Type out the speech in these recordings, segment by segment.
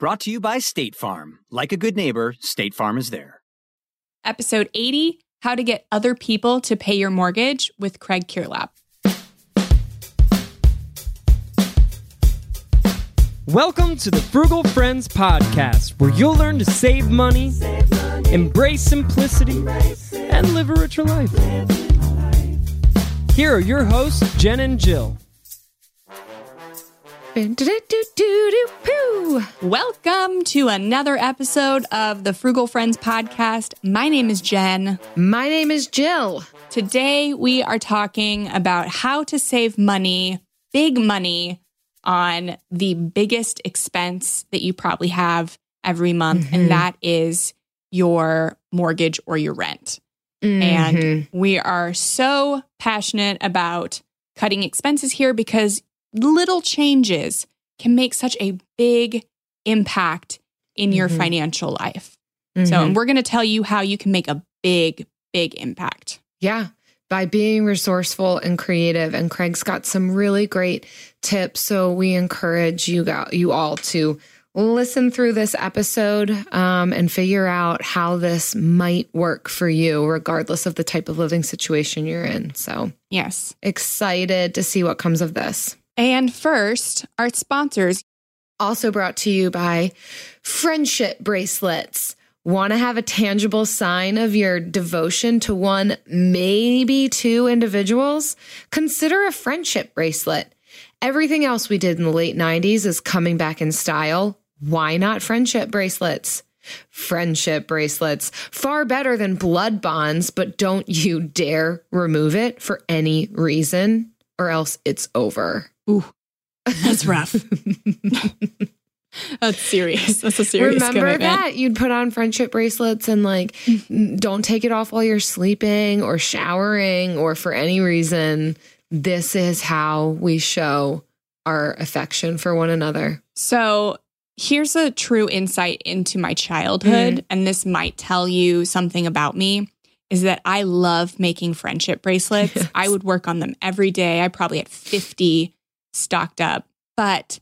Brought to you by State Farm. Like a good neighbor, State Farm is there. Episode 80 How to Get Other People to Pay Your Mortgage with Craig Curelop. Welcome to the Frugal Friends Podcast, where you'll learn to save money, save money embrace simplicity, embrace and live a richer life. Here are your hosts, Jen and Jill. Welcome to another episode of the Frugal Friends podcast. My name is Jen. My name is Jill. Today we are talking about how to save money, big money, on the biggest expense that you probably have every month, mm-hmm. and that is your mortgage or your rent. Mm-hmm. And we are so passionate about cutting expenses here because little changes can make such a big impact in your mm-hmm. financial life. Mm-hmm. So, and we're going to tell you how you can make a big, big impact. Yeah, by being resourceful and creative. And Craig's got some really great tips. So, we encourage you, got, you all to listen through this episode um, and figure out how this might work for you, regardless of the type of living situation you're in. So, yes, excited to see what comes of this. And first, our sponsors. Also brought to you by Friendship Bracelets. Want to have a tangible sign of your devotion to one, maybe two individuals? Consider a friendship bracelet. Everything else we did in the late 90s is coming back in style. Why not friendship bracelets? Friendship bracelets, far better than blood bonds, but don't you dare remove it for any reason, or else it's over. Ooh, that's rough. that's serious. That's a serious. Remember commitment. that you'd put on friendship bracelets and like, don't take it off while you're sleeping or showering or for any reason. This is how we show our affection for one another. So here's a true insight into my childhood, mm-hmm. and this might tell you something about me is that I love making friendship bracelets. Yes. I would work on them every day. I probably had 50 stocked up, but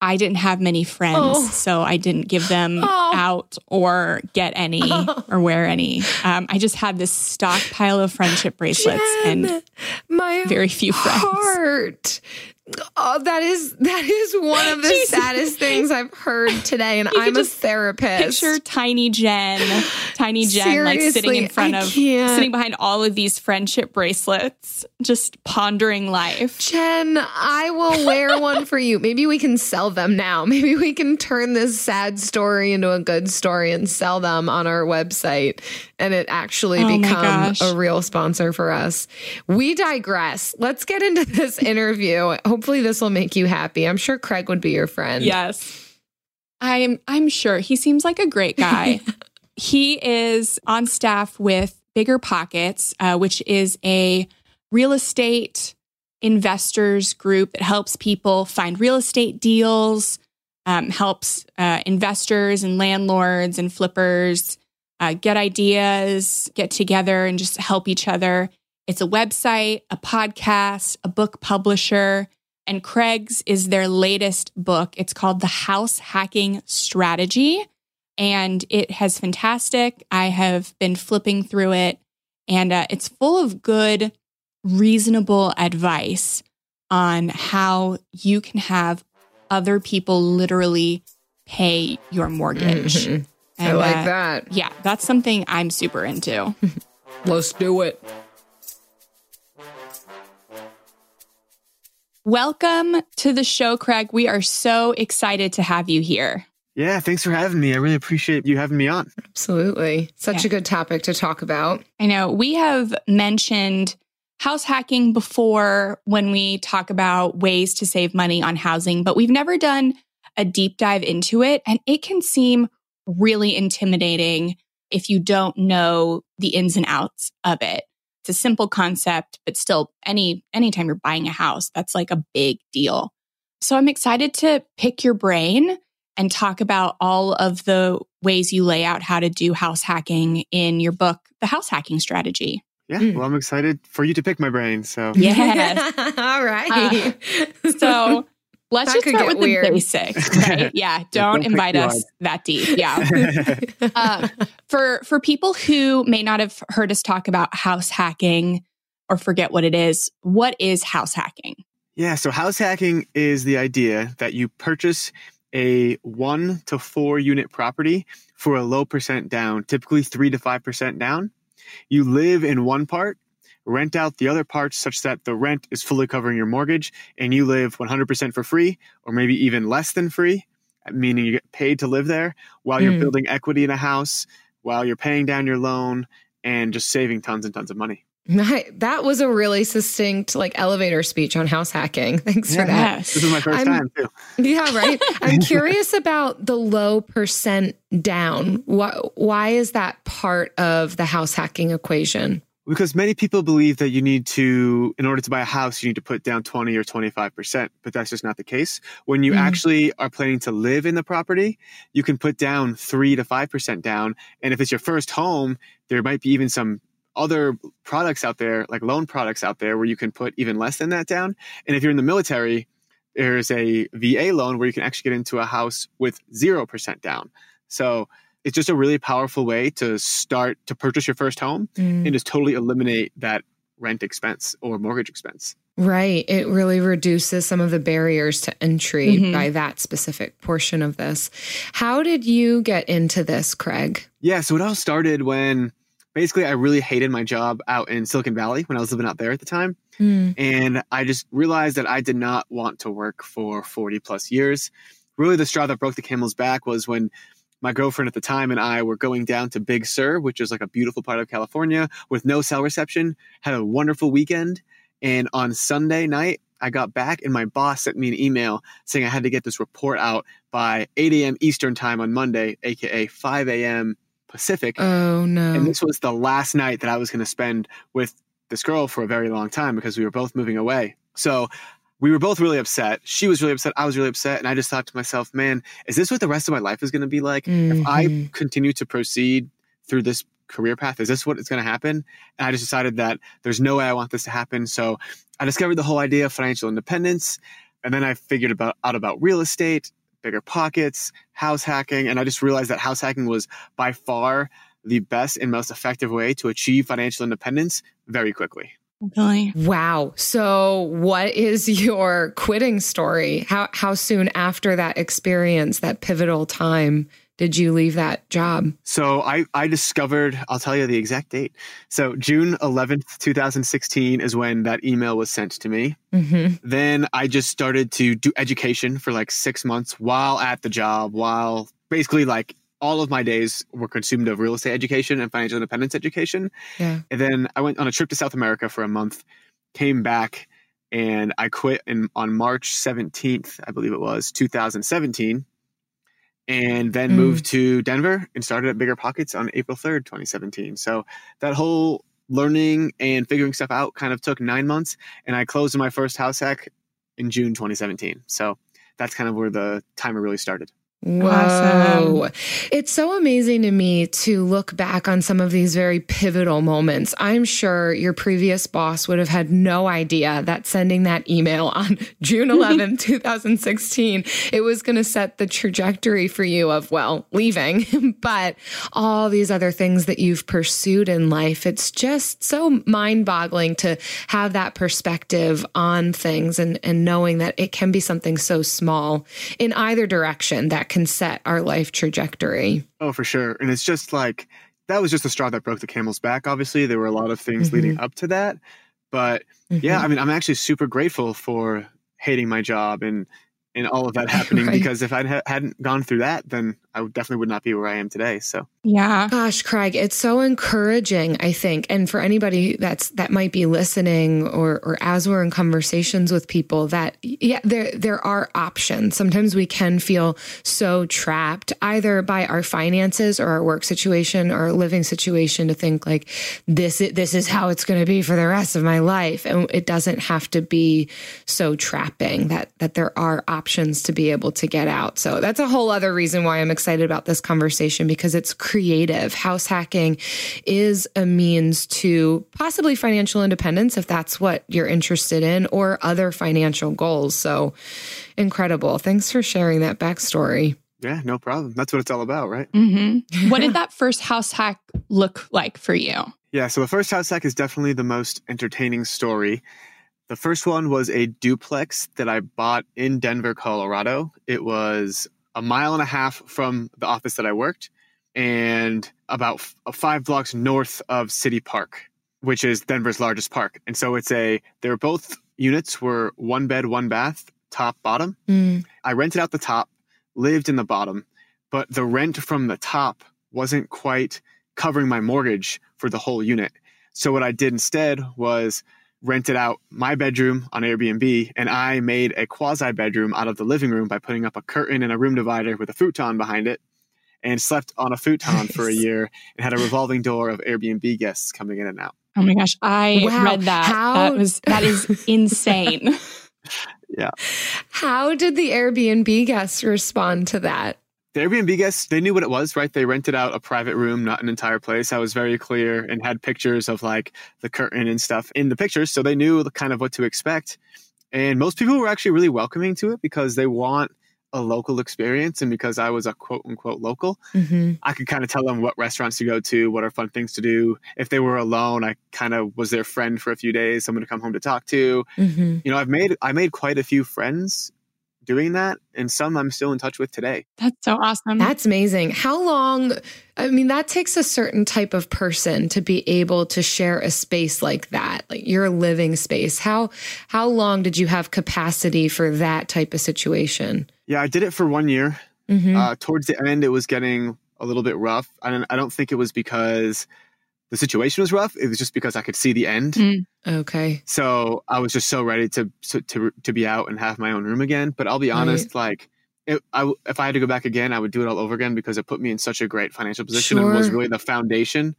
I didn't have many friends, oh. so I didn't give them oh. out or get any oh. or wear any. Um, I just had this stockpile of friendship bracelets Jen, and my very few friends. Heart. Oh, that is that is one of the Jesus. saddest things I've heard today, and I'm a therapist. Picture tiny Jen, tiny Jen, Seriously, like sitting in front I of, can't. sitting behind all of these friendship bracelets, just pondering life. Jen, I will wear one for you. Maybe we can sell them now. Maybe we can turn this sad story into a good story and sell them on our website, and it actually oh become a real sponsor for us. We digress. Let's get into this interview hopefully this will make you happy. I'm sure Craig would be your friend. Yes. I'm I'm sure he seems like a great guy. he is on staff with Bigger Pockets, uh, which is a real estate investors group that helps people find real estate deals, um, helps uh, investors and landlords and flippers uh, get ideas, get together, and just help each other. It's a website, a podcast, a book publisher. And Craig's is their latest book. It's called The House Hacking Strategy. And it has fantastic. I have been flipping through it, and uh, it's full of good, reasonable advice on how you can have other people literally pay your mortgage. Mhm. I And, like uh, that. Yeah, that's something I'm super into. Let's do it. Welcome to the show, Craig. We are so excited to have you here. Yeah, thanks for having me. I really appreciate you having me on. Absolutely. Such Yeah. a good topic to talk about. I know we have mentioned house hacking before when we talk about ways to save money on housing, but we've never done a deep dive into it. And it can seem really intimidating if you don't know the ins and outs of it. It's a simple concept, but still any anytime you're buying a house, that's like a big deal. So I'm excited to pick your brain and talk about all of the ways you lay out how to do house hacking in your book, The House Hacking Strategy. Yeah, Mm. well, I'm excited for you to pick my brain. So, Yes. All right. So let's That just start with weird. the basics, right? Yeah. Don't don't invite us hard. that deep. Yeah. uh, for for people who may not have heard us talk about house hacking or forget what it is, what is house hacking? yeah, so house hacking is the idea that you purchase a one to four unit property for a low percent down, typically three to 5% down. You live in one part, rent out the other parts such that the rent is fully covering your mortgage, and you live 100% for free, or maybe even less than free, meaning you get paid to live there while you're Mm. building equity in a house, while you're paying down your loan, and just saving tons and tons of money. Right. That was a really succinct, like elevator speech on house hacking. Thanks for that. This is my 1st I'm- time too. Yeah, right. I'm curious about the low percent down. Why, why is that part of the house hacking equation? Because many people believe that you need to, in order to buy a house, you need to put down 20 or 25%, but that's just not the case. When you Mhm. actually are planning to live in the property, you can put down 3 to 5% down. And if it's your first home, there might be even some other products out there, like loan products out there, where you can put even less than that down. And if you're in the military, there's a VA loan where you can actually get into a house with 0% down. So it's just a really powerful way to start to purchase your first home Mm. and just totally eliminate that rent expense or mortgage expense. Right. It really reduces some of the barriers to entry Mhm. by that specific portion of this. How did you get into this, Craig? Yeah, so it all started when basically I really hated my job out in Silicon Valley when I was living out there at the time. Mm. And I just realized that I did not want to work for 40 plus years. Really, the straw that broke the camel's back was when my girlfriend at the time and I were going down to Big Sur, which is like a beautiful part of California with no cell reception, had a wonderful weekend. And on Sunday night, I got back and my boss sent me an email saying I had to get this report out by 8 a.m. Eastern time on Monday, aka 5 a.m. Pacific. Oh, no. And this was the last night that I was going to spend with this girl for a very long time because we were both moving away. So we were both really upset. She was really upset. I was really upset. And I just thought to myself, man, is this what the rest of my life is going to be like? If I Mhm. continue to proceed through this career path, is this what it's going to happen? And I just decided that there's no way I want this to happen. So I discovered the whole idea of financial independence. And then I figured about, out about real estate, bigger pockets, house hacking. And I just realized that house hacking was by far the best and most effective way to achieve financial independence very quickly. Really? Wow. So, what is your quitting story? How how soon after that experience, that pivotal time, did you leave that job? So I, I discovered, I'll tell you the exact date. So June 11th, 2016 is when that email was sent to me. Mm-hmm. Then I just started to do education for like six months while at the job, while basically like all of my days were consumed of real estate education and financial independence education. Yeah. And then I went on a trip to South America for a month, came back, and I quit in, on March 17th, I believe it was, 2017. And then Mm. moved to Denver and started at Bigger Pockets on April 3rd, 2017. So that whole learning and figuring stuff out kind of took nine months. And I closed my first house hack in June 2017. So that's kind of where the timer really started. Whoa. Awesome. It's so amazing to me to look back on some of these very pivotal moments. I'm sure your previous boss would have had no idea that sending that email on June 11, 2016, it was going to set the trajectory for you of, well, leaving, but all these other things that you've pursued in life. It's just so mind boggling to have that perspective on things and, and knowing that it can be something so small in either direction that that can set our life trajectory. Oh, for sure. And it's just like that was just the straw that broke the camel's back. Obviously, there were a lot of things mm-hmm. leading up to that. But mm-hmm. yeah, I mean, I'm actually super grateful for hating my job and and all of that happening right. because if I ha- hadn't gone through that, then I definitely would not be where I am today. So yeah, gosh, Craig, it's so encouraging. I think, and for anybody that's that might be listening, or or as we're in conversations with people, that yeah, there there are options. Sometimes we can feel so trapped either by our finances or our work situation or our living situation to think like this this is how it's going to be for the rest of my life, and it doesn't have to be so trapping. That that there are options to be able to get out. So that's a whole other reason why I'm excited about this conversation because it's creative. House hacking is a means to possibly financial independence if that's what you're interested in or other financial goals. So incredible. Thanks for sharing that backstory. Yeah, no problem. That's what it's all about, right? Mm-hmm. what did that first house hack look like for you? Yeah, so the first house hack is definitely the most entertaining story. The first one was a duplex that I bought in Denver, Colorado. It was a mile and a half from the office that I worked and about f- uh, five blocks north of City Park, which is Denver's largest park. And so it's a, they're both units were one bed, one bath, top, bottom. Mm. I rented out the top, lived in the bottom, but the rent from the top wasn't quite covering my mortgage for the whole unit. So what I did instead was rented out my bedroom on Airbnb and I made a quasi bedroom out of the living room by putting up a curtain and a room divider with a futon behind it and slept on a futon nice. for a year and had a revolving door of Airbnb guests coming in and out. Oh my gosh, I wow. read that. How... That was that is insane. yeah. How did the Airbnb guests respond to that? The Airbnb guests, they knew what it was, right? They rented out a private room, not an entire place. I was very clear and had pictures of like the curtain and stuff in the pictures. So they knew kind of what to expect. And most people were actually really welcoming to it because they want a local experience. And because I was a quote unquote local, mm-hmm. I could kind of tell them what restaurants to go to, what are fun things to do. If they were alone, I kind of was their friend for a few days, someone to come home to talk to. Mm-hmm. You know, I've made I made quite a few friends doing that and some I'm still in touch with today. That's so awesome. That's amazing. How long I mean that takes a certain type of person to be able to share a space like that, like your living space. How how long did you have capacity for that type of situation? Yeah, I did it for 1 year. Mm-hmm. Uh, towards the end it was getting a little bit rough. I don't, I don't think it was because the situation was rough. It was just because I could see the end. Mm. Okay. So I was just so ready to, to to to be out and have my own room again. But I'll be honest, right. like it, I, if I had to go back again, I would do it all over again because it put me in such a great financial position sure. and was really the foundation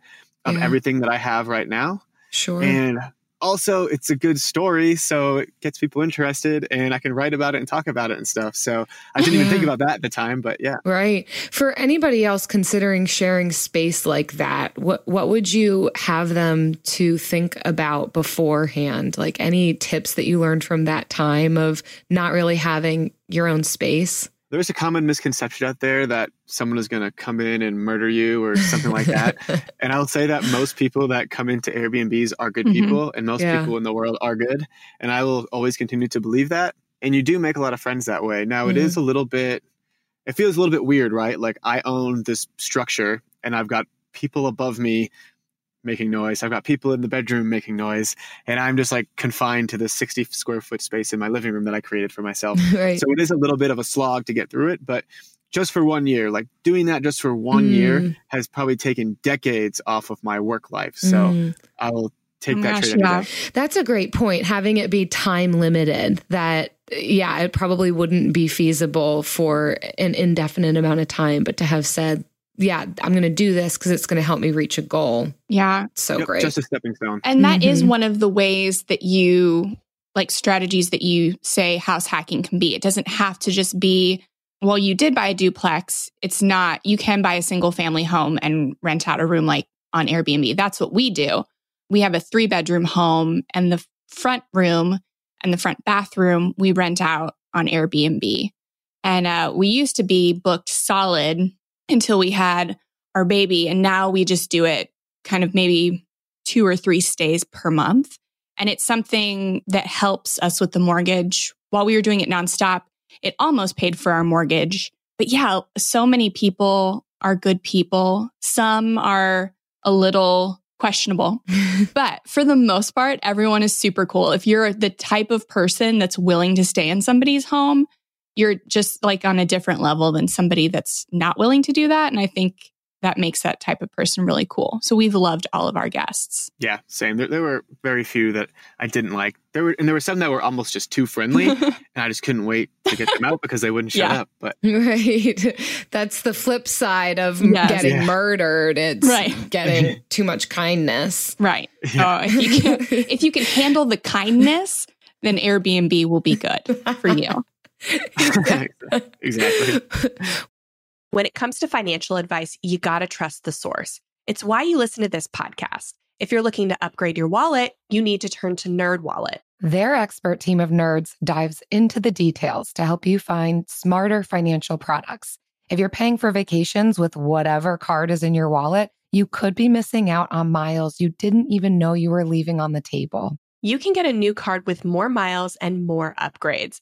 of yeah. everything that I have right now. Sure. And also it's a good story so it gets people interested and i can write about it and talk about it and stuff. So i didn't yeah. even think mm-hmm. about that at the time but yeah. Right. For anybody else considering sharing space like that what what would you have them to think about beforehand? Like any tips that you learned from that time of not really having your own space there's a common misconception out there that someone is going to come in and murder you or something like that. and I'll say that most people that come into Airbnbs are good mm-hmm. people and most yeah. people in the world are good. And I will always continue to believe that. And you do make a lot of friends that way. Now, mm-hmm. it is a little bit, it feels a little bit weird, right? Like I own this structure and I've got people above me making noise. I've got people in the bedroom making noise, and I'm just like confined to this 60 square foot space in my living room that I created for myself. right. So it is a little bit of a slog to get through it, but just for one year, like doing that just for one mm. year has probably taken decades off of my work life. So mm. I will take oh that gosh, yeah. That's a great point. Having it be time limited that yeah, it probably wouldn't be feasible for an indefinite amount of time, but to have said yeah, I'm going to do this because it's going to help me reach a goal. Yeah. So yep, great. Just a stepping stone. And that mm-hmm. is one of the ways that you, like strategies that you say house hacking can be. It doesn't have to just be, well, you did buy a duplex. It's not, you can buy a single family home and rent out a room like on Airbnb. That's what we do. We have a three bedroom home and the front room and the front bathroom we rent out on Airbnb. And uh, we used to be booked solid until we had our baby. And now we just do it kind of maybe two or three stays per month. And it's something that helps us with the mortgage. While we were doing it nonstop, it almost paid for our mortgage. but yeah, so many people are good people. Some are a little questionable. but for the most part, everyone is super cool. If you're the type of person that's willing to stay in somebody's home, you're just like on a different level than somebody that's not willing to do that. And I think that makes that type of person really cool. So we've loved all of our guests. Yeah, same. There, there were very few that I didn't like. There were, and there were some that were almost just too friendly, and I just couldn't wait to get them out because they wouldn't shut Yeah. up. But Right. That's the flip side of Yes. getting Yeah. murdered. It's Right. getting too much kindness. Right. Oh, if, you can, if you can handle the kindness, then Airbnb will be good for you. Exactly. When it comes to financial advice, you got to trust the source. It's why you listen to this podcast. If you're looking to upgrade your wallet, you need to turn to NerdWallet. Their expert team of nerds dives into the details to help you find smarter financial products. If you're paying for vacations with whatever card is in your wallet, you could be missing out on miles you didn't even know you were leaving on the table. You can get a new card with more miles and more upgrades.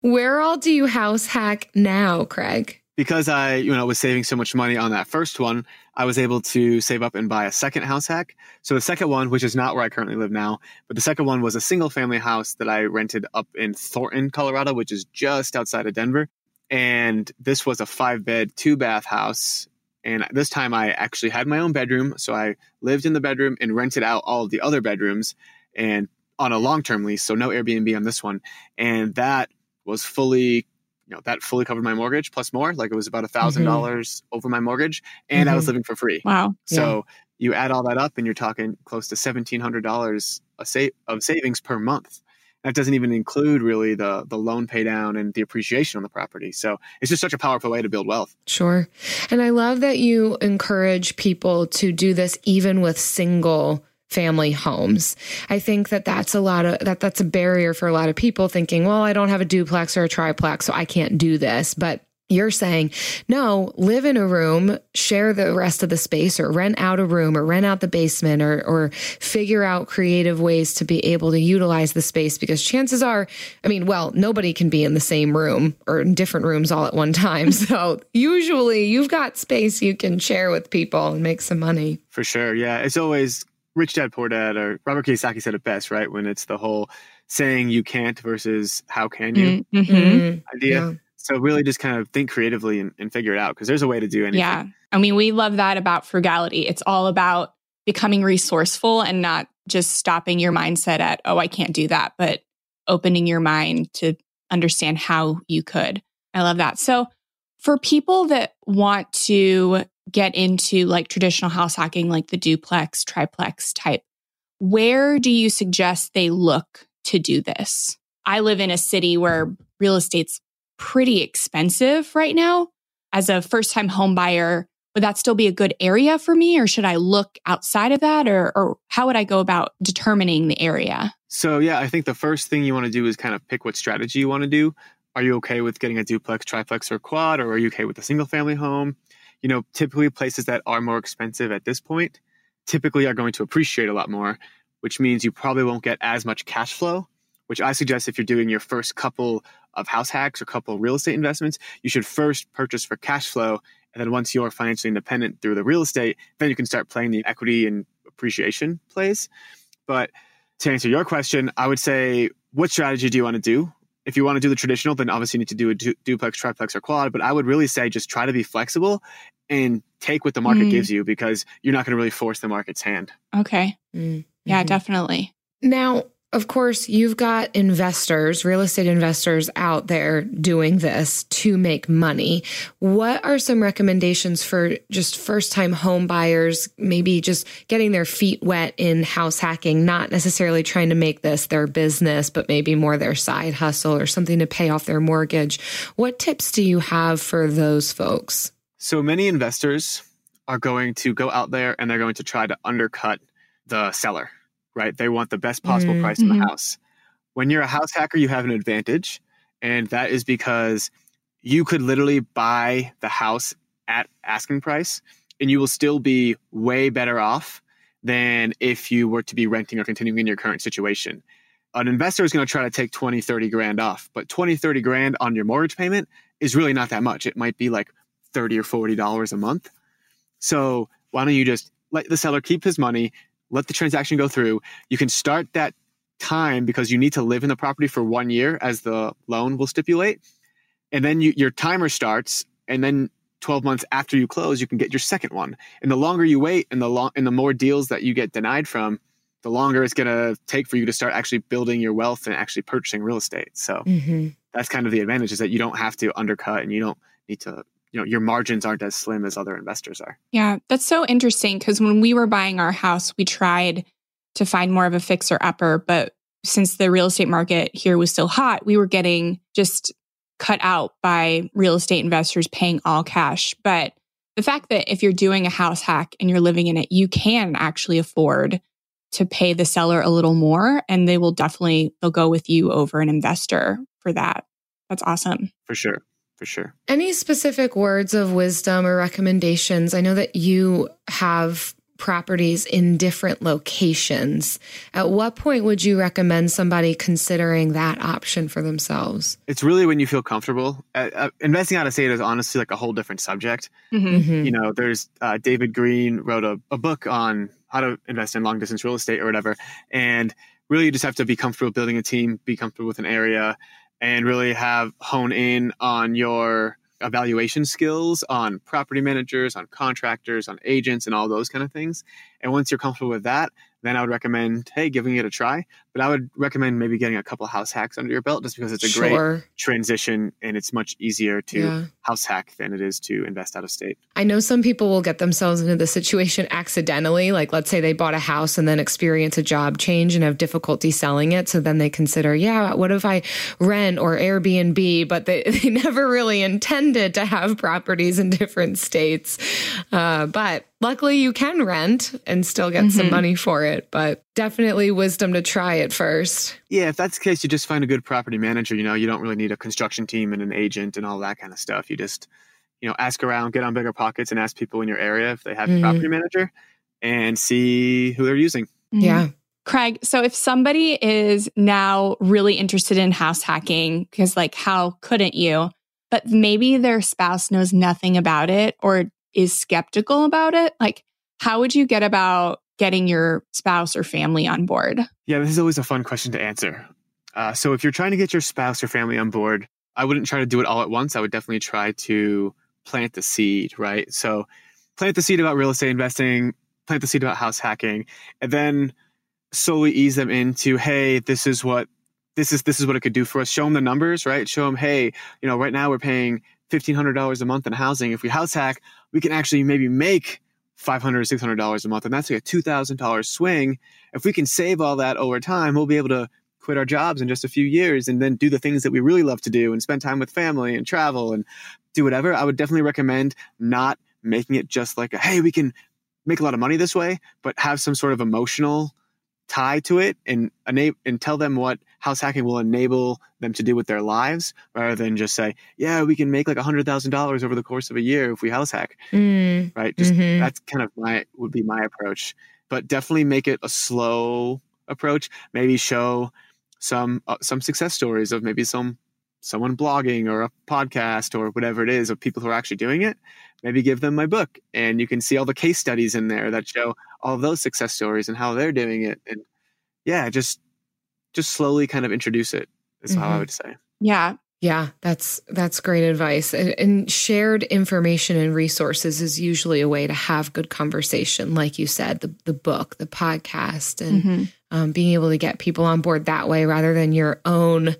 Where all do you house hack now, Craig? because I, you know, was saving so much money on that first one, I was able to save up and buy a second house hack. So the second one, which is not where I currently live now, but the second one was a single family house that I rented up in Thornton, Colorado, which is just outside of Denver. And this was a five bed, two bath house. And this time I actually had my own bedroom. So I lived in the bedroom and rented out all the other bedrooms and on a long term lease. So no Airbnb on this one. And that was fully you know that fully covered my mortgage plus more like it was about a thousand mm-hmm. dollars over my mortgage and i was mm-hmm. living for free. Wow. so you add all that up and you're talking close to $1700 a sa- of savings per month. That doesn't even include really the the loan pay down and the appreciation on the property. So it's just such a powerful way to build wealth. Sure. And I love that you encourage people to do this even with single family homes. I think that that's a lot of that that's a barrier for a lot of people thinking, well, I don't have a duplex or a triplex, so I can't do this. But you're saying, no, live in a room, share the rest of the space, or rent out a room, or rent out the basement, or or figure out creative ways to be able to utilize the space. Because chances are, I mean, well, nobody can be in the same room or in different rooms all at one time. So usually, you've got space you can share with people and make some money. for sure yeah it's always rich dad poor dad or robert kiyosaki said it best right when it's the whole saying you can't versus how can you. Mm, idea yeah. so really just kind of think creatively and, and figure it out because there's a way to do anything Yeah. I mean, we love that about frugality. It's all about becoming resourceful and not just stopping your mindset at, oh, I can't do that, but opening your mind to understand how you could. I love that. So, for people that want to get into like traditional house hacking, like the duplex, triplex type, where do you suggest they look to do this? I live in a city where real estate's pretty expensive right now. As a first time home buyer, would that still be a good area for me or should I look outside of that or, or how would I go about determining the area? So yeah, I think the first thing you want to do is kind of pick what strategy you want to do. Are you okay with getting a duplex, triplex, or quad, or are you okay with a single family home? You know, typically places that are more expensive at this point typically are going to appreciate a lot more, which means you probably won't get as much cash flow. Which I suggest if you're doing your first couple of house hacks or couple real estate investments, you should first purchase for cash flow. And then once you're financially independent through the real estate, then you can start playing the equity and appreciation plays. But to answer your question, I would say, what strategy do you want to do? If you want to do the traditional, then obviously you need to do a du- duplex, triplex, or quad. But I would really say just try to be flexible and take what the market Mm. gives you because you're not going to really force the market's hand. Okay. Mm, Yeah, mhm. definitely. Now, of course, you've got investors, real estate investors out there doing this to make money. What are some recommendations for just first time home buyers, maybe just getting their feet wet in house hacking, not necessarily trying to make this their business, but maybe more their side hustle or something to pay off their mortgage? What tips do you have for those folks? So many investors are going to go out there and they're going to try to undercut the seller, right? They want the best possible Mm. price in the house. When you're a house hacker, you have an advantage. And that is because you could literally buy the house at asking price and you will still be way better off than if you were to be renting or continuing in your current situation. An investor is going to try to take 20, 30 grand off, but 20, 30 grand on your mortgage payment is really not that much. It might be like 30 or 40 dollars a month. So why don't you just let the seller keep his money, let the transaction go through. You can start that time because you need to live in the property for one year as the loan will stipulate. And then you, your timer starts and then 12 months after you close, you can get your second one. And the longer you wait and the long and the more deals that you get denied from, the longer it's going to take for you to start actually building your wealth and actually purchasing real estate. So Mm-hmm. that's kind of the advantage is that you don't have to undercut and you don't need to, you know, your margins aren't as slim as other investors are. Yeah, that's so interesting because when we were buying our house, we tried to find more of a fixer upper, but since the real estate market here was still hot, we were getting just cut out by real estate investors paying all cash. But the fact that if you're doing a house hack and you're living in it, you can actually afford to pay the seller a little more and they will definitely they'll go with you over an investor for that. That's awesome. For sure. For sure. Any specific words of wisdom or recommendations? I know that you have properties in different locations. At what point would you recommend somebody considering that option for themselves? It's really when you feel comfortable. Uh, uh, investing out of state is honestly like a whole different subject. Mhm. You know, there's uh, David Greene wrote a, a book on how to invest in long distance real estate or whatever. And really, you just have to be comfortable building a team, be comfortable with an area, and really have hone in on your evaluation skills on property managers, on contractors, on agents, and all those kind of things. And once you're comfortable with that, then I would recommend, hey, giving it a try. But I would recommend maybe getting a couple house hacks under your belt just because it's a great transition and it's much easier to Yeah. house hack than it is to invest out of state. I know some people will get themselves into the situation accidentally. Like, let's say they bought a house and then experience a job change and have difficulty selling it. So then they consider, yeah, what if I rent or Airbnb? But they, they never really intended to have properties in different states. Uh, but luckily, you can rent and still get some Mhm. money for it. But definitely wisdom to try it first. Yeah, if that's the case, you just find a good property manager. You know, you don't really need a construction team and an agent and all that kind of stuff. You just, you know, ask around, get on bigger pockets, and ask people in your area if they have Mhm. a property manager, and see who they're using. Yeah. Craig, so if somebody is now really interested in house hacking, because like, how couldn't you? But maybe their spouse knows nothing about it or is skeptical about it. Like, how would you get about getting your spouse or family on board? Yeah, this is always a fun question to answer. Uh, so if you're trying to get your spouse or family on board, I wouldn't try to do it all at once. I would definitely try to plant the seed, right? So plant the seed about real estate investing, plant the seed about house hacking, and then slowly ease them into, hey, this is what this is this is what it could do for us. Show them the numbers, right? Show them, hey, you know, right now we're paying fifteen hundred dollars a month in housing. If we house hack, we can actually maybe make five hundred or six hundred dollars a month, and that's like a two thousand dollars swing. If we can save all that over time, we'll be able to quit our jobs in just a few years and then do the things that we really love to do and spend time with family and travel and do whatever. I would definitely recommend not making it just like a, hey, we can make a lot of money this way, but have some sort of emotional tie to it and and tell them what house hacking will enable them to do with their lives rather than just say, yeah, we can make like a hundred thousand dollars over the course of a year if we house hack. Mm, Right. Just mhm. that's kind of my would be my approach. But definitely make it a slow approach. Maybe show some uh, some success stories of maybe some someone blogging or a podcast or whatever it is of people who are actually doing it maybe give them my book and you can see all the case studies in there that show all those success stories and how they're doing it and yeah just just slowly kind of introduce it is how i Mhm. would say Yeah. Yeah, that's that's great advice. And, and, shared information and resources is usually a way to have good conversation, like you said, the the book, the podcast, and mm-hmm. um, being able to get people on board that way rather than your own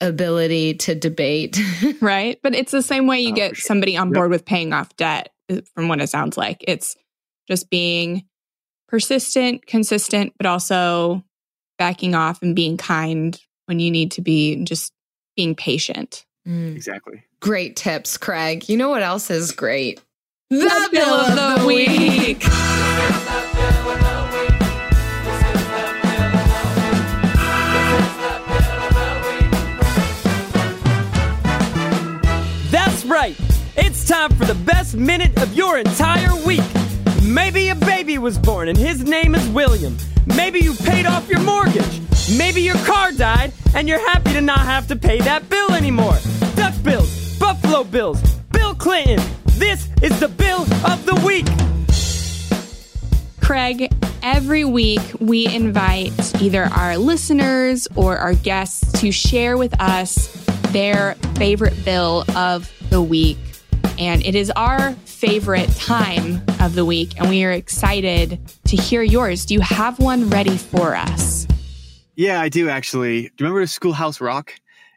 ability to debate. right, but it's the same way you oh, get sure. somebody on board with paying off debt. Uh, from what it sounds like, it's just being persistent, consistent, but also backing off and being kind when you need to be, just being patient. Mm. Exactly. Great tips, Craig. You know what else is great? The, the Bill of the Week. That's right. It's time for the best minute of your entire week. Maybe a baby was born and his name is William. Maybe you paid off your mortgage. Maybe your car died and you're happy to not have to pay that bill anymore. Duck bills, Buffalo Bills, Bill Clinton. This is the bill of the week. Craig, every week we invite either our listeners or our guests to share with us their favorite bill of the week. And it is our favorite time of the week, and we are excited to hear yours. Do you have one ready for us? Yeah, I do actually. Do you remember Schoolhouse Rock?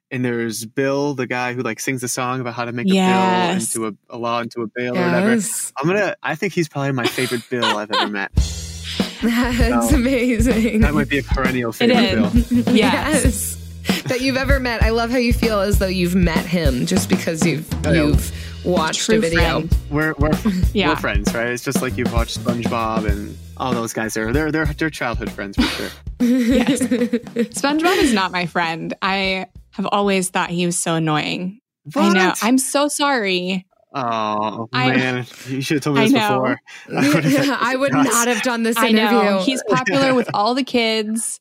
And there's Bill, the guy who like sings the song about how to make yes. a bill into a, a, law into a bill yes. or whatever. I'm gonna. I think he's probably my favorite Bill I've ever met. That's so, amazing. That might be a perennial favorite Bill. yes. that you've ever met. I love how you feel as though you've met him just because you've you've watched a video. Friend. We're we're, yeah. we're friends, right? It's just like you've watched SpongeBob and all those guys. Are they're they're they're childhood friends for sure. yes, SpongeBob is not my friend. I have always thought he was so annoying. What? I know. I'm so sorry. Oh man, you should have told me this I before. I, would not have done this interview. I know. He's popular with all the kids.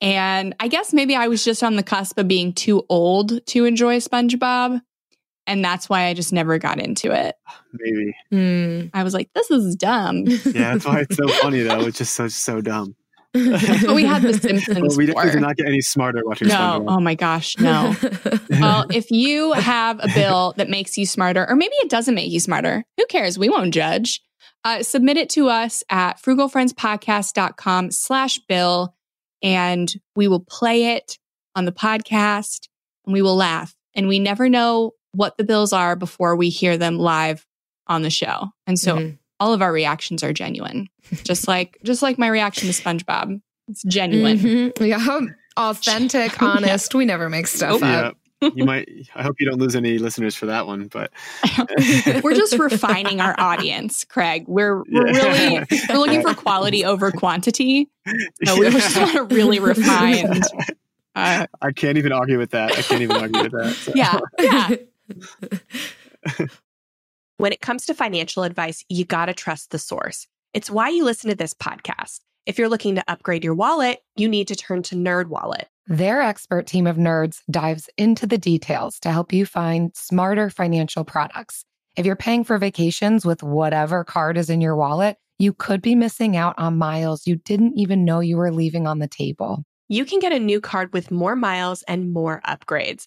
And I guess maybe I was just on the cusp of being too old to enjoy SpongeBob. And that's why I just never got into it. Maybe. Mm. I was like, this is dumb. Yeah, that's why it's so funny though. It's just so so dumb. but we had the Simpsons. Well, we definitely did not get any smarter watching. No, SpongeBob. oh my gosh, no. well, if you have a bill that makes you smarter, or maybe it doesn't make you smarter, who cares? We won't judge. Uh, submit it to us at frugalfriendspodcast.com slash bill and we will play it on the podcast and we will laugh. And we never know what the bills are before we hear them live on the show. And so mm-hmm. all of our reactions are genuine. just like just like my reaction to SpongeBob. It's genuine. Mm-hmm. Yeah. Authentic, honest. yeah. We never make stuff oh, up. Yeah. You might I hope you don't lose any listeners for that one, but we're just refining our audience, Craig. We're we're yeah. really we're looking for quality over quantity. So we just want to really refine uh, I can't even argue with that. I can't even argue with that. So. Yeah. Yeah. when it comes to financial advice, you got to trust the source. It's why you listen to this podcast. If you're looking to upgrade your wallet, you need to turn to NerdWallet. Their expert team of nerds dives into the details to help you find smarter financial products. If you're paying for vacations with whatever card is in your wallet, you could be missing out on miles you didn't even know you were leaving on the table. You can get a new card with more miles and more upgrades.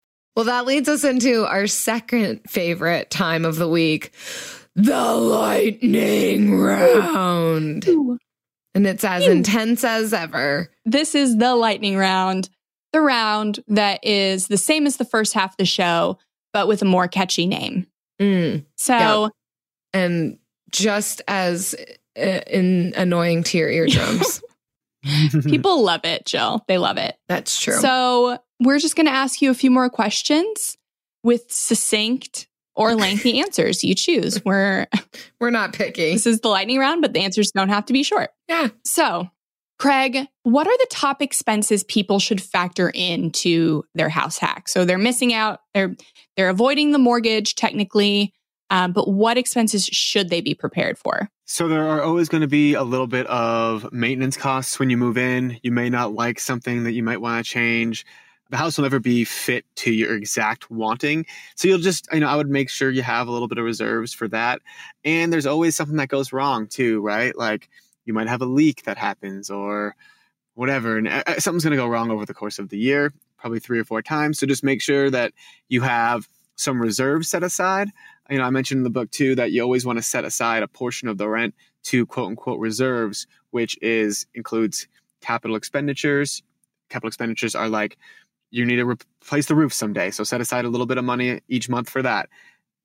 Well, that leads us into our second favorite time of the week, the lightning round. And it's as intense as ever. This is the lightning round, the round that is the same as the first half of the show, but with a more catchy name. Mm, so and just as uh, in annoying to your eardrums. People love it, Jill. They love it. That's true. So we're just going to ask you a few more questions with succinct or lengthy answers. You choose. We're we're not picky. This is the lightning round, but the answers don't have to be short. Yeah. So, Craig, what are the top expenses people should factor into their house hack? So they're missing out. They're they're avoiding the mortgage technically, um, but what expenses should they be prepared for? So there are always going to be a little bit of maintenance costs when you move in. You may not like something that you might want to change. The house will never be fit to your exact wanting. So you'll just, you know, I would make sure you have a little bit of reserves for that. And there's always something that goes wrong too, right? Like you might have a leak that happens or whatever. And uh, something's going to go wrong over the course of the year, probably three or four times. So just make sure that you have some reserves set aside you know, I mentioned in the book too that you always want to set aside a portion of the rent to quote unquote reserves, which is includes capital expenditures. Capital expenditures are like you need to replace the roof someday, so set aside a little bit of money each month for that.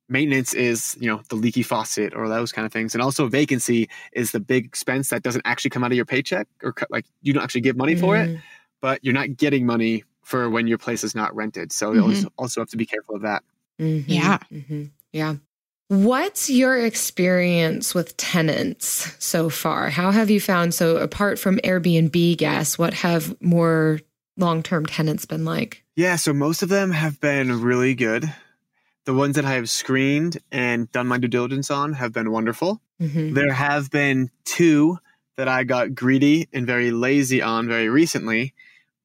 Maintenance is, you know, the leaky faucet or those kind of things, and also vacancy is the big expense that doesn't actually come out of your paycheck or like you don't actually give money mm-hmm. for it, mm-hmm. but you're not getting money for when your place is not rented. So mm-hmm. you also have to be careful of that. Mm-hmm. Yeah. Mm-hmm. Yeah. What's your experience with tenants so far? How have you found so apart from Airbnb guests, what have more long-term tenants been like? Yeah, so most of them have been really good. The ones that I have screened and done my due diligence on have been wonderful. Mm-hmm. There have been two that I got greedy and very lazy on very recently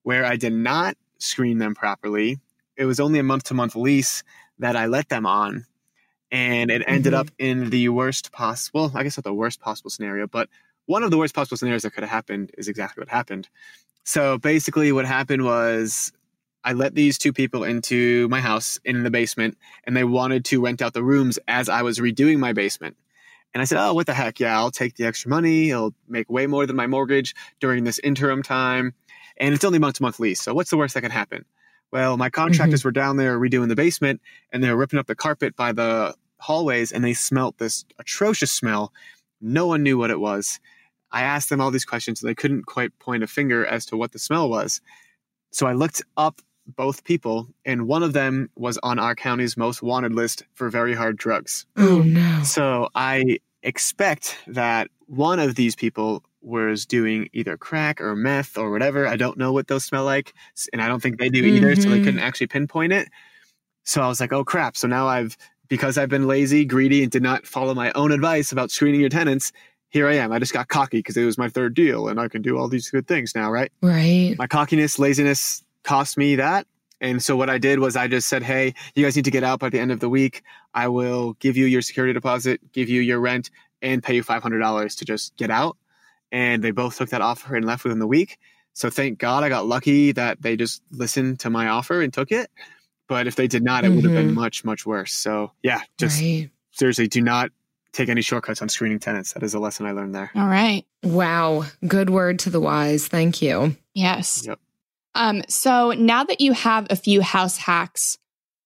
where I did not screen them properly. It was only a month to month lease that I let them on and it ended mm-hmm. up in the worst possible i guess not the worst possible scenario but one of the worst possible scenarios that could have happened is exactly what happened so basically what happened was i let these two people into my house in the basement and they wanted to rent out the rooms as i was redoing my basement and i said oh what the heck yeah i'll take the extra money it'll make way more than my mortgage during this interim time and it's only month to month lease so what's the worst that can happen well, my contractors mm-hmm. were down there redoing the basement and they were ripping up the carpet by the hallways and they smelt this atrocious smell. No one knew what it was. I asked them all these questions and they couldn't quite point a finger as to what the smell was. So I looked up both people, and one of them was on our county's most wanted list for very hard drugs. Oh, no. So I expect that one of these people was doing either crack or meth or whatever. I don't know what those smell like, and I don't think they do either, mm-hmm. so they couldn't mm-hmm. actually pinpoint it. So I was like, oh crap. So now I've because I've been lazy, greedy, and did not follow my own advice about screening your tenants, here I am. I just got cocky because it was my third deal and I can do all these good things now, right? Right. My cockiness, laziness cost me that. And so what I did was I just said, hey, you guys need to get out by the end of the week. I will give you your security deposit, give you your rent, and pay you $500 to just get out. And they both took that offer and left within the week. So thank God I got lucky that they just listened to my offer and took it. But if they did not, it mm-hmm. would have been mm-hmm. much, much worse. So yeah, just right. seriously, do not take any shortcuts on screening tenants. That is a lesson I learned there. All right. Wow. Good word to the wise. Thank you. Yes. Yep. Um, so now that you have a few house hacks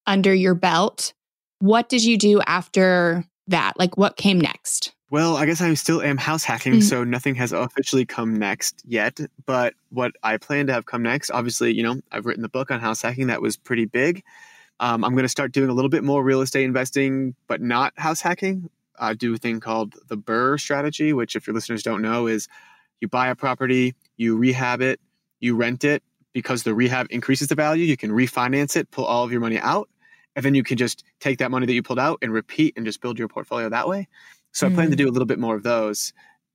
under your belt, what did you do after that? Like what came next? Well, I guess I still am house hacking, mm-hmm. so nothing has officially come next yet. But what I plan to have come next, obviously, you know, I've written the book on house hacking that was pretty big. Um, I'm going to start doing a little bit more real estate investing, but not house hacking. I do a thing called the BRRRR strategy, which, if your listeners don't know, is you buy a property, you rehab it, you rent it because the rehab increases the value. You can refinance it, pull all of your money out, and then you can just take that money that you pulled out and repeat and just build your portfolio that way. So mm. I plan to mm. do a little bit more of those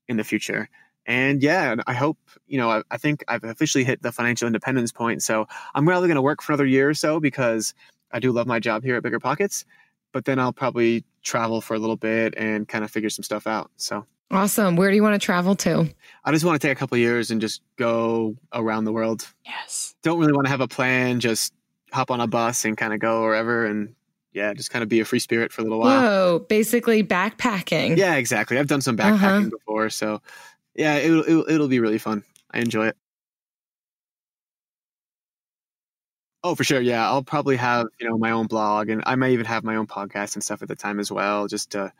in the future. And yeah, I hope, you know, I, I think I've officially hit the financial independence point. So I'm probably going to work for another year or so because I do love my job here at Bigger Pockets. But then I'll probably travel for a little bit and kind of figure some stuff out. So awesome. Where do you want to travel to? I just want to take a couple years and just go around the world. Yes. Don't really want to have a plan, just hop on a bus and kind of go wherever and yeah, just kind of be a free spirit for a little while. Whoa, basically backpacking. Yeah, exactly. I've done some backpacking uh-huh. before, so yeah, it'll, it'll it'll be really fun. I enjoy it. Oh, for sure. Yeah, I'll probably have you know my own blog, and I may even have my own podcast and stuff at the time as well, just to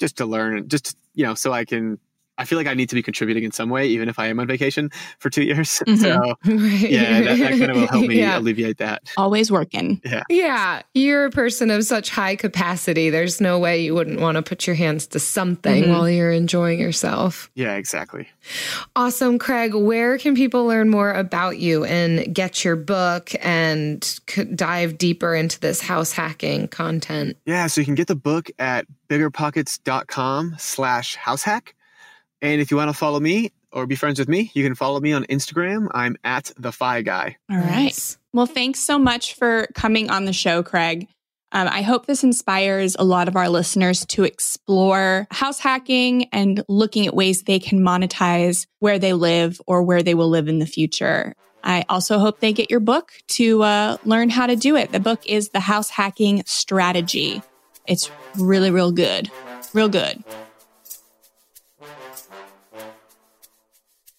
just to learn, and just you know, so I can. I feel like I need to be contributing in some way, even if I am on vacation for two years. Mm-hmm. So right. yeah, that, that, kind of will help me yeah. alleviate that. Always working. Yeah. Yeah. You're a person of such high capacity. There's no way you wouldn't want to put your hands to something mm-hmm. while you're enjoying yourself. Yeah, exactly. Awesome. Craig, where can people learn more about you and get your book and dive deeper into this house hacking content? Yeah, so you can get the book at biggerpockets.com slash househack. And if you want to follow me or be friends with me, you can follow me on Instagram. I'm at the Fi Guy. All right. Well, thanks so much for coming on the show, Craig. Um, I hope this inspires a lot of our listeners to explore house hacking and looking at ways they can monetize where they live or where they will live in the future. I also hope they get your book to uh, learn how to do it. The book is The House Hacking Strategy. It's really, real good. Real good.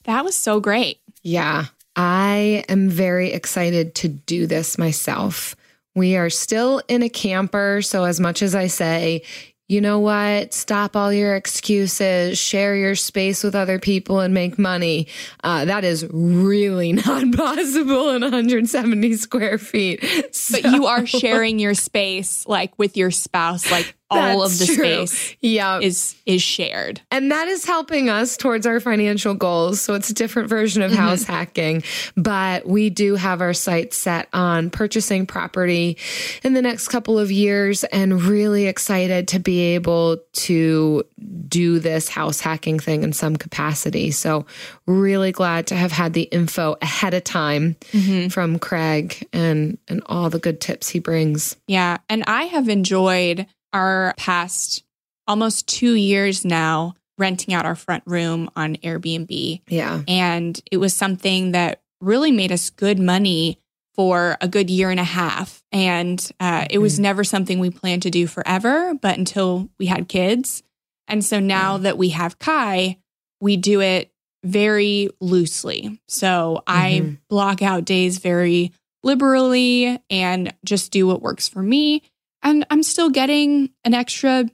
That was so great. Yeah. I am very excited to do this myself. We are still in a camper. So, as much as I say, you know what? Stop all your excuses, share your space with other people and make money. Uh, that is really not possible in 170 square feet. So, but you are sharing your space like with your spouse, like all of the true. space yeah. is is shared. And that is helping us towards our financial goals. So it's a different version of mm-hmm. house hacking, but we do have our sights set on purchasing property in the next couple of years and really excited to be able to do this house hacking thing in some capacity. So really glad to have had the info ahead of time mm-hmm. from Craig and and all the good tips he brings. Yeah, and I have enjoyed our past almost two years now renting out our front room on Airbnb. Yeah. And it was something that really made us good money for a good year and a half. And uh, it was mm-hmm. never something we planned to do forever, but until we had kids. And so now that we have Kai, we do it very loosely. So I mm-hmm. block out days very liberally and just do what works for me and I'm still getting an extra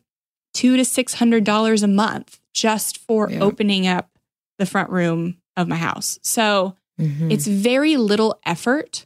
two to six hundred dollars a month just for yeah. opening up the front room of my house. So mm-hmm. it's very little effort,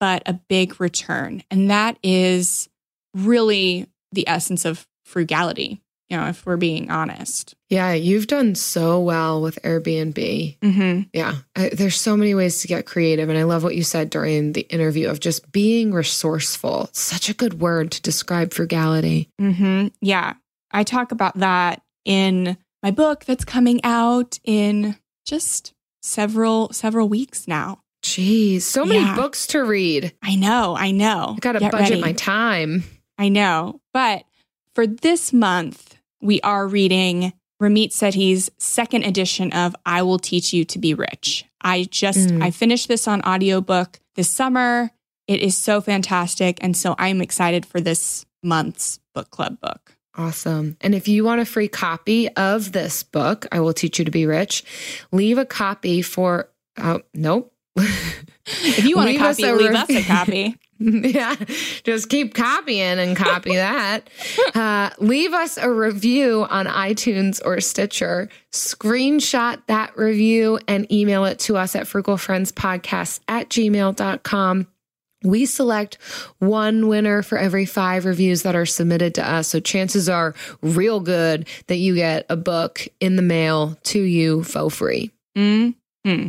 but a big return. And that is really the essence of frugality you know, if we're being honest. Yeah, you've done so well with Airbnb. Mm-hmm. Yeah, I, there's so many ways to get creative. And I love what you said during the interview of just being resourceful. such a good word to describe frugality. Mm-hmm. Yeah, I talk about that in my book that's coming out in just several several weeks now. Jeez, so many yeah. books to read. I know, I know. I got to budget ready. my time. I know. But for this month, we are reading Ramit Sethi's second edition of I Will Teach You to Be Rich. I just mm. I finished this on audiobook this summer. It is so fantastic and so I'm excited for this month's book club book. Awesome. And if you want a free copy of this book, I Will Teach You to Be Rich, leave a copy for oh, nope. if you want leave a copy, us a leave us a copy. yeah, just keep copying and copy that. Uh, leave us a review on iTunes or Stitcher. Screenshot that review and email it to us at frugalfriendspodcast at gmail.com. We select one winner for every five reviews that are submitted to us. So chances are real good that you get a book in the mail to you for free. Mm-hmm.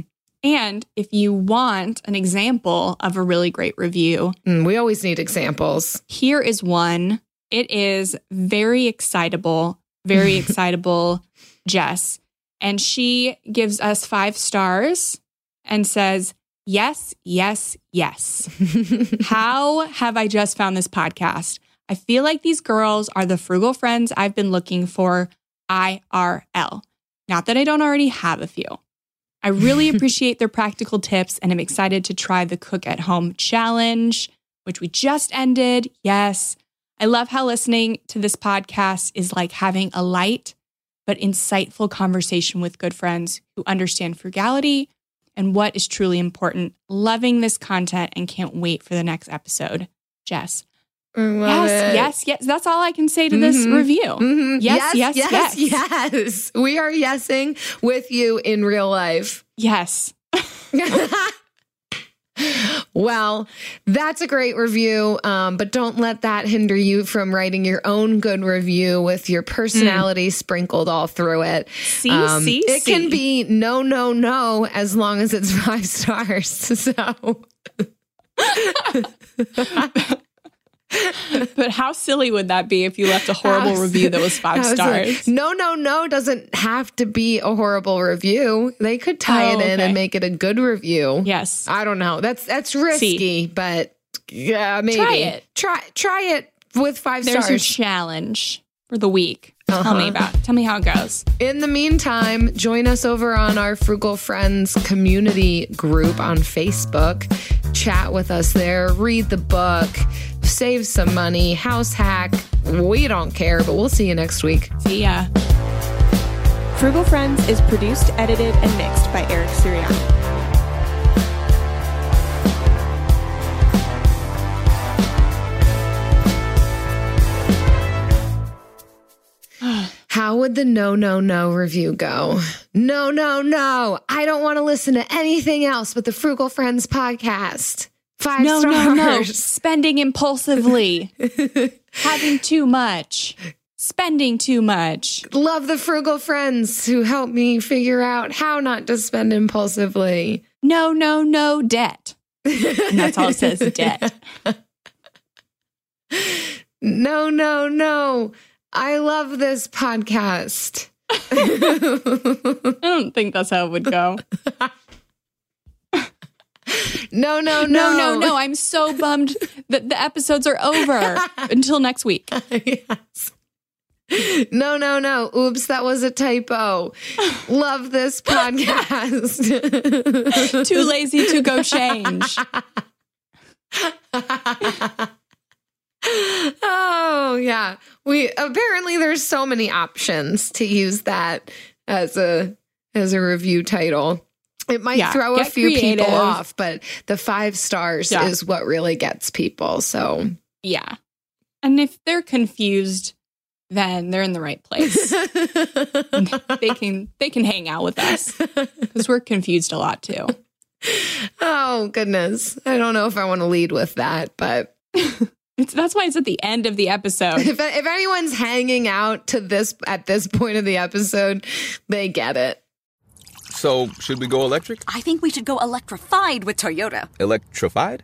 And if you want an example of a really great review, mm, we always need examples. Here is one. It is very excitable, very excitable, Jess. And she gives us five stars and says, Yes, yes, yes. How have I just found this podcast? I feel like these girls are the frugal friends I've been looking for IRL. Not that I don't already have a few. I really appreciate their practical tips and I'm excited to try the cook at home challenge, which we just ended. Yes. I love how listening to this podcast is like having a light but insightful conversation with good friends who understand frugality and what is truly important. Loving this content and can't wait for the next episode. Jess. Yes, it. yes, yes. That's all I can say to this Mhm. review. Mhm. Yes, yes, yes, yes. We are yesing with you in real life. Yes. Well, that's a great review, um, but don't let that hinder you from writing your own good review with your personality sprinkled all through it. See, Um, see, it can be no, no, no, as long as it's five stars. So, But how silly would that be if you left a horrible How review that was five I was like, stars? no, no, no doesn't have to be a horrible review. They could tie Oh, it in okay. and make it a good review. yes. I don't know. That's that's risky, but yeah, maybe Try it. Try try it with five There's your stars. challenge for the week. Tell Uh-huh. me about. Tell me how it goes. In the meantime, join us over on our Frugal Friends community group on Facebook. Chat with us there, read the book, save some money, house hack. We don't care, but we'll see you next week. See ya. Frugal Friends is produced, edited, and mixed by Eric Sirianni. Would the no, no, no review go? No, no, no. I don't want to listen to anything else but the Frugal Friends podcast. Five No, stars. no, no. Spending impulsively. Having too much. Spending too much. Love the Frugal Friends who help me figure out how not to spend impulsively. No, no, no debt. And that's all it says debt. No, no, no. I love this podcast. I don't think that's how it would go. No, no, no. No, no, no. I'm so bummed that the episodes are over until next week. yes. No, no, no. Oops, that was a typo. Love this podcast. Too lazy to go change. Oh, yeah. We apparently there's so many options to use that as a as a review title. It might Yeah, throw a few people off, but the five stars Yeah. is what really gets people. So Yeah. And if they're confused, then they're in the right place. they can they can hang out with us because we're confused a lot too. oh goodness. I don't know if I want to lead with that, but It's, that's why it's at the end of the episode. if if anyone's hanging out to this at this point of the episode, they get it. So, should we go electric? I think we should go electrified with Toyota. Electrified?